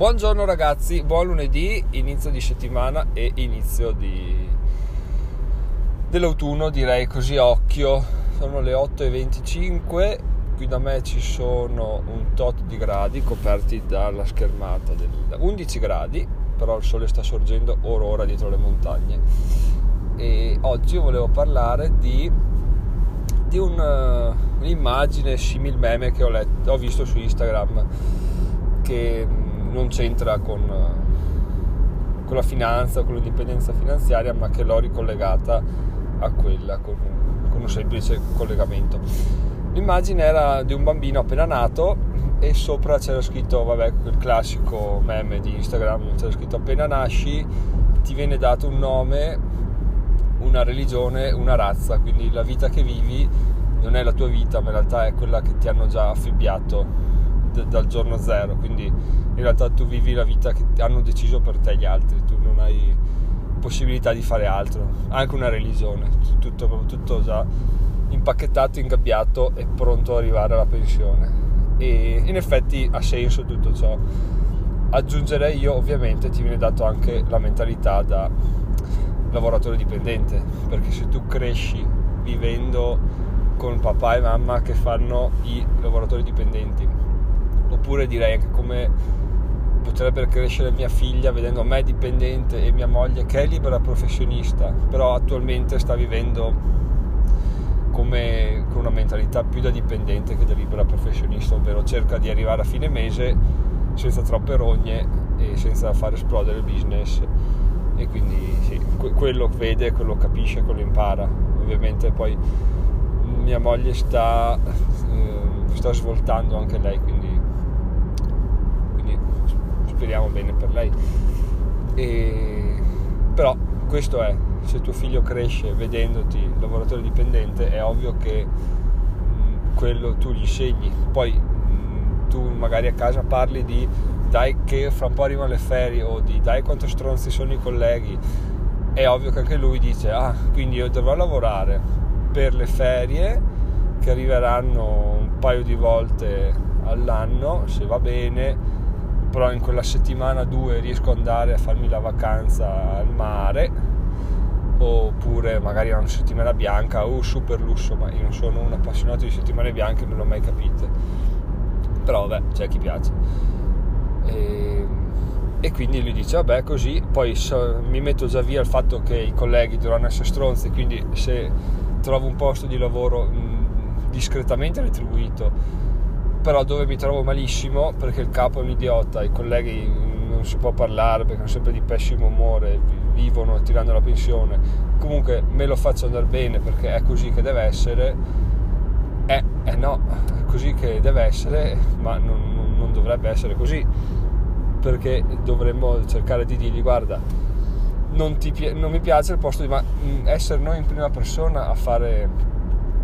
Buongiorno ragazzi, buon lunedì, inizio di settimana e inizio di... dell'autunno direi così occhio. Sono le 8.25, qui da me ci sono un tot di gradi coperti dalla schermata del 11 gradi, però il sole sta sorgendo ora ora dietro le montagne. E oggi volevo parlare di, di un, un'immagine simil meme che ho, letto, ho visto su Instagram che non c'entra con, con la finanza, con l'indipendenza finanziaria, ma che l'ho ricollegata a quella con, con un semplice collegamento. L'immagine era di un bambino appena nato e sopra c'era scritto, vabbè, il classico meme di Instagram, c'era scritto appena nasci ti viene dato un nome, una religione, una razza, quindi la vita che vivi non è la tua vita, ma in realtà è quella che ti hanno già affibbiato d- dal giorno zero, quindi in realtà tu vivi la vita che hanno deciso per te gli altri, tu non hai possibilità di fare altro, anche una religione, tutto, tutto già impacchettato, ingabbiato e pronto ad arrivare alla pensione. E in effetti ha senso tutto ciò. Aggiungerei io ovviamente ti viene dato anche la mentalità da lavoratore dipendente, perché se tu cresci vivendo con papà e mamma che fanno i lavoratori dipendenti oppure direi anche come potrebbe crescere mia figlia vedendo me dipendente e mia moglie che è libera professionista, però attualmente sta vivendo come, con una mentalità più da dipendente che da libera professionista, ovvero cerca di arrivare a fine mese senza troppe rogne e senza far esplodere il business e quindi sì, quello vede, quello capisce, quello impara. Ovviamente poi mia moglie sta, eh, sta svoltando anche lei, quindi speriamo bene per lei. E, però questo è, se tuo figlio cresce vedendoti lavoratore dipendente, è ovvio che quello tu gli insegni. Poi tu magari a casa parli di dai che fra un po' arrivano le ferie o di dai quanto stronzi sono i colleghi. È ovvio che anche lui dice, ah, quindi io dovrò lavorare per le ferie che arriveranno un paio di volte all'anno, se va bene, però in quella settimana due riesco ad andare a farmi la vacanza al mare oppure magari una settimana bianca o uh, super lusso ma io non sono un appassionato di settimane bianche non l'ho mai capite. Però vabbè c'è chi piace. E, e quindi lui dice vabbè così. Poi so, mi metto già via il fatto che i colleghi dovranno essere stronzi quindi se trovo un posto di lavoro mh, discretamente retribuito però dove mi trovo malissimo perché il capo è un idiota, i colleghi non si può parlare perché sono sempre di pessimo umore, vivono tirando la pensione, comunque me lo faccio andare bene perché è così che deve essere, eh, eh no, è così che deve essere, ma non, non, dovrebbe essere così, perché dovremmo cercare di dirgli guarda, non, ti, non mi piace il posto di ma essere noi in prima persona a fare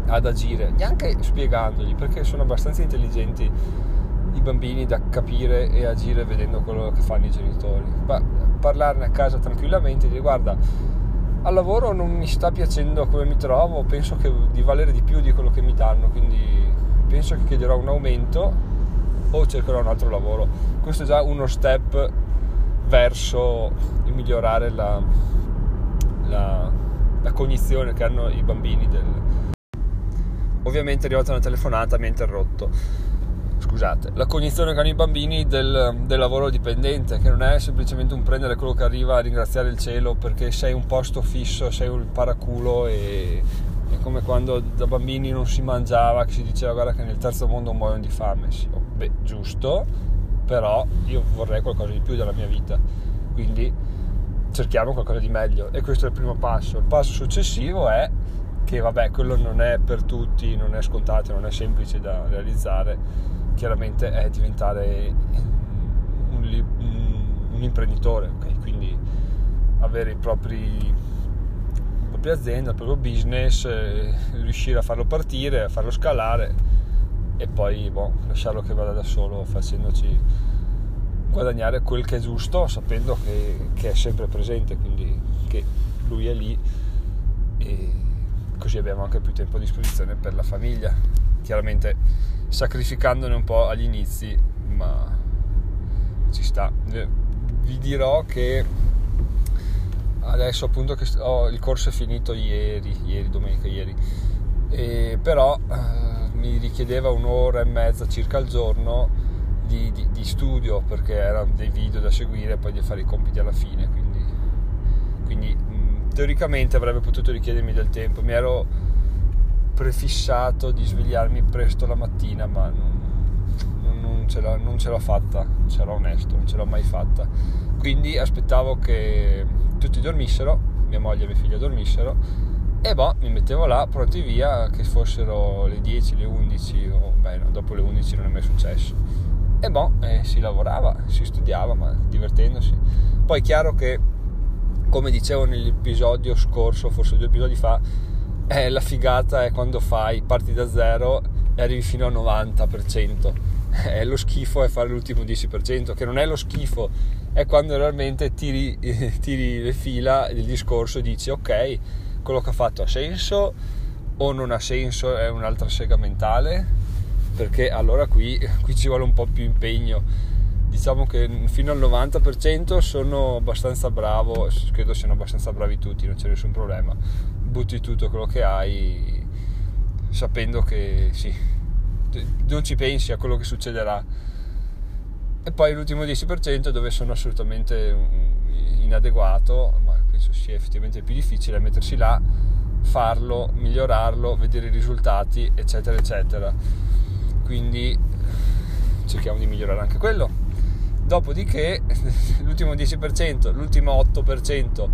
ad agire, neanche spiegandogli, perché sono abbastanza intelligenti i bambini da capire e agire vedendo quello che fanno i genitori. Ma parlarne a casa tranquillamente e dire guarda, al lavoro non mi sta piacendo come mi trovo, penso di valere di più di quello che mi danno, quindi penso che chiederò un aumento o cercherò un altro lavoro. Questo è già uno step verso il migliorare la, la, la cognizione che hanno i bambini del, ovviamente è arrivata una telefonata, mi ha interrotto. Scusate, la cognizione che hanno i bambini del, del, lavoro dipendente, che non è semplicemente un prendere quello che arriva a ringraziare il cielo perché sei un posto fisso, sei un paraculo e è come quando da bambini non si mangiava, che si diceva guarda che nel terzo mondo muoiono di fame. Sì, oh, beh, giusto, però io vorrei qualcosa di più della mia vita, quindi cerchiamo qualcosa di meglio e questo è il primo passo. Il passo successivo è che vabbè quello non è per tutti, non è scontato, non è semplice da realizzare, chiaramente è diventare un, un, imprenditore, okay? quindi avere i propri, la propria azienda, il proprio business, eh, riuscire a farlo partire, a farlo scalare e poi boh, lasciarlo che vada da solo facendoci guadagnare quel che è giusto sapendo che, che è sempre presente quindi che lui è lì e così abbiamo anche più tempo a disposizione per la famiglia, chiaramente sacrificandone un po' agli inizi, ma ci sta. sta. Vi dirò che adesso appunto che oh, il corso è finito ieri, ieri, domenica, ieri, e però eh, mi richiedeva un'ora e mezza circa al giorno di, di, di, studio perché erano dei video da seguire e poi di fare i compiti alla fine, quindi, teoricamente avrebbe potuto richiedermi del tempo, mi ero prefissato di svegliarmi presto la mattina ma non, non, ce, l'ho, non ce l'ho fatta, sarò onesto, non ce l'ho mai fatta, quindi aspettavo che tutti dormissero, mia moglie e mia figlia dormissero e boh, mi mettevo là pronti via che fossero le 10, le 11 o beh, no, dopo le 11 non è mai successo. E boh, eh, si lavorava, si studiava, ma divertendosi. Poi è chiaro che, come dicevo nell'episodio scorso, forse due episodi fa, eh, la figata è quando fai, parti da zero e arrivi fino al 90%. Eh, lo schifo è fare l'ultimo 10%, che non è lo schifo, è quando realmente tiri, tiri le fila del discorso e dici ok, quello che ha fatto ha senso o non ha senso, è un'altra sega mentale, perché allora qui, qui ci vuole un po' più impegno. Diciamo che fino al 90% sono abbastanza bravo, credo siano abbastanza bravi tutti, non c'è nessun problema. Butti tutto quello che hai sapendo che sì, non ci pensi a quello che succederà e poi l'ultimo 10% dove sono assolutamente mm, inadeguato, ma penso sia effettivamente più difficile mettersi là, farlo, migliorarlo, vedere i risultati, eccetera, eccetera. Quindi cerchiamo di migliorare anche quello. Dopodiché l'ultimo 10%, l'ultimo 8%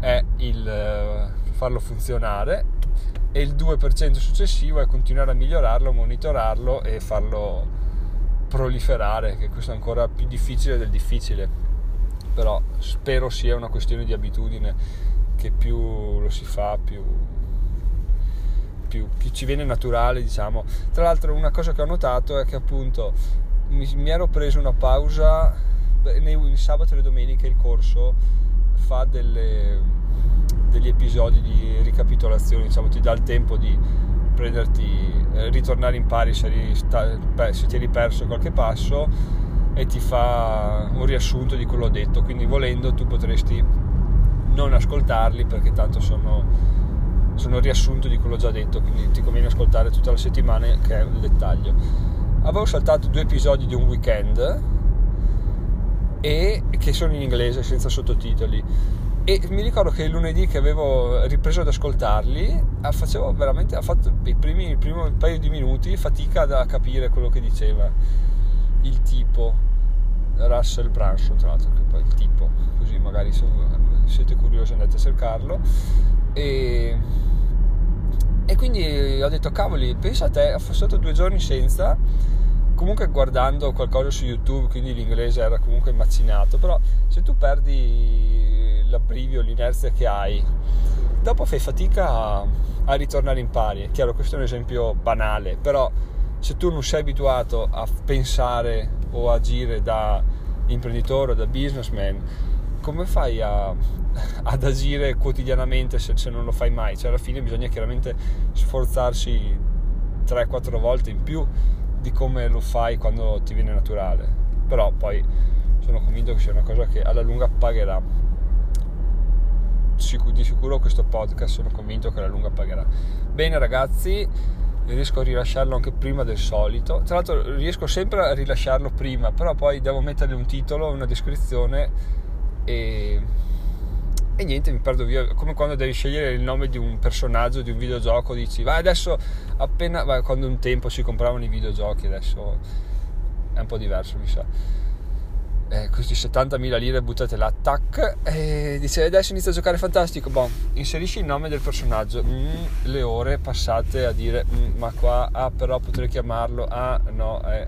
è il eh, farlo funzionare e il 2% successivo è continuare a migliorarlo, monitorarlo e farlo proliferare, che questo è ancora più difficile del difficile, però spero sia una questione di abitudine, che più lo si fa, più, più, più ci viene naturale, diciamo. Tra l'altro una cosa che ho notato è che appunto mi, mi ero preso una pausa, nei sabato e le domeniche il corso fa delle, degli episodi di ricapitolazione, diciamo, ti dà il tempo di prenderti, eh, ritornare in pari se, se ti eri perso qualche passo e ti fa un riassunto di quello detto, quindi volendo tu potresti non ascoltarli perché tanto sono, sono riassunto di quello già detto, quindi ti conviene ascoltare tutta la settimana che è un dettaglio. Avevo saltato due episodi di un weekend e che sono in inglese senza sottotitoli. E mi ricordo che il lunedì che avevo ripreso ad ascoltarli ah, facevo veramente ha fatto i primi, il primo paio di minuti fatica a capire quello che diceva il tipo Russell Branson tra l'altro che poi il tipo così magari se siete curiosi andate a cercarlo. E, quindi ho detto cavoli pensa a te ho passato due giorni senza comunque guardando qualcosa su youtube quindi l'inglese era comunque macinato però se tu perdi l'abbrivio, l'inerzia che hai, dopo fai fatica a, a ritornare in pari. È chiaro, questo è un esempio banale, però se tu non sei abituato a pensare o agire da imprenditore o da businessman, come fai a, ad agire quotidianamente se, se, non lo fai mai? Cioè alla fine bisogna chiaramente sforzarsi 3-4 volte in più di come lo fai quando ti viene naturale. Però poi sono convinto che sia una cosa che alla lunga pagherà di sicuro questo podcast sono convinto che alla lunga pagherà. Bene ragazzi, riesco a rilasciarlo anche prima del solito. Tra l'altro riesco sempre a rilasciarlo prima, però poi devo mettergli un titolo, una descrizione e, e niente, mi perdo via. Come quando devi scegliere il nome di un personaggio di un videogioco, dici vai adesso appena, vai, quando un tempo si compravano i videogiochi, adesso è un po' diverso mi sa eh, questi 70.000 lire buttate là, tac, e dice adesso inizia a giocare fantastico, boh, inserisci il nome del personaggio, mm, le ore passate a dire mm, ma qua, ah però potrei chiamarlo, ah no, eh.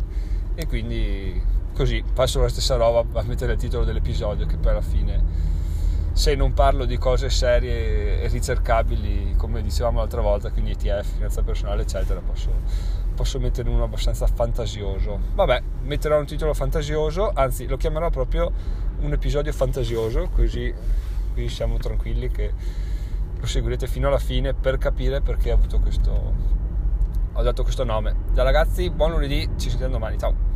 e quindi così passo la stessa roba a mettere il titolo dell'episodio che poi alla fine se non parlo di cose serie e ricercabili come dicevamo l'altra volta, quindi ETF, finanza personale eccetera, posso posso mettere uno abbastanza fantasioso. Vabbè, metterò un titolo fantasioso, anzi lo chiamerò proprio un episodio fantasioso, così, così siamo tranquilli che lo seguirete fino alla fine per capire perché ho avuto questo ho dato questo nome. Da ragazzi, buon lunedì, ci sentiamo domani, ciao.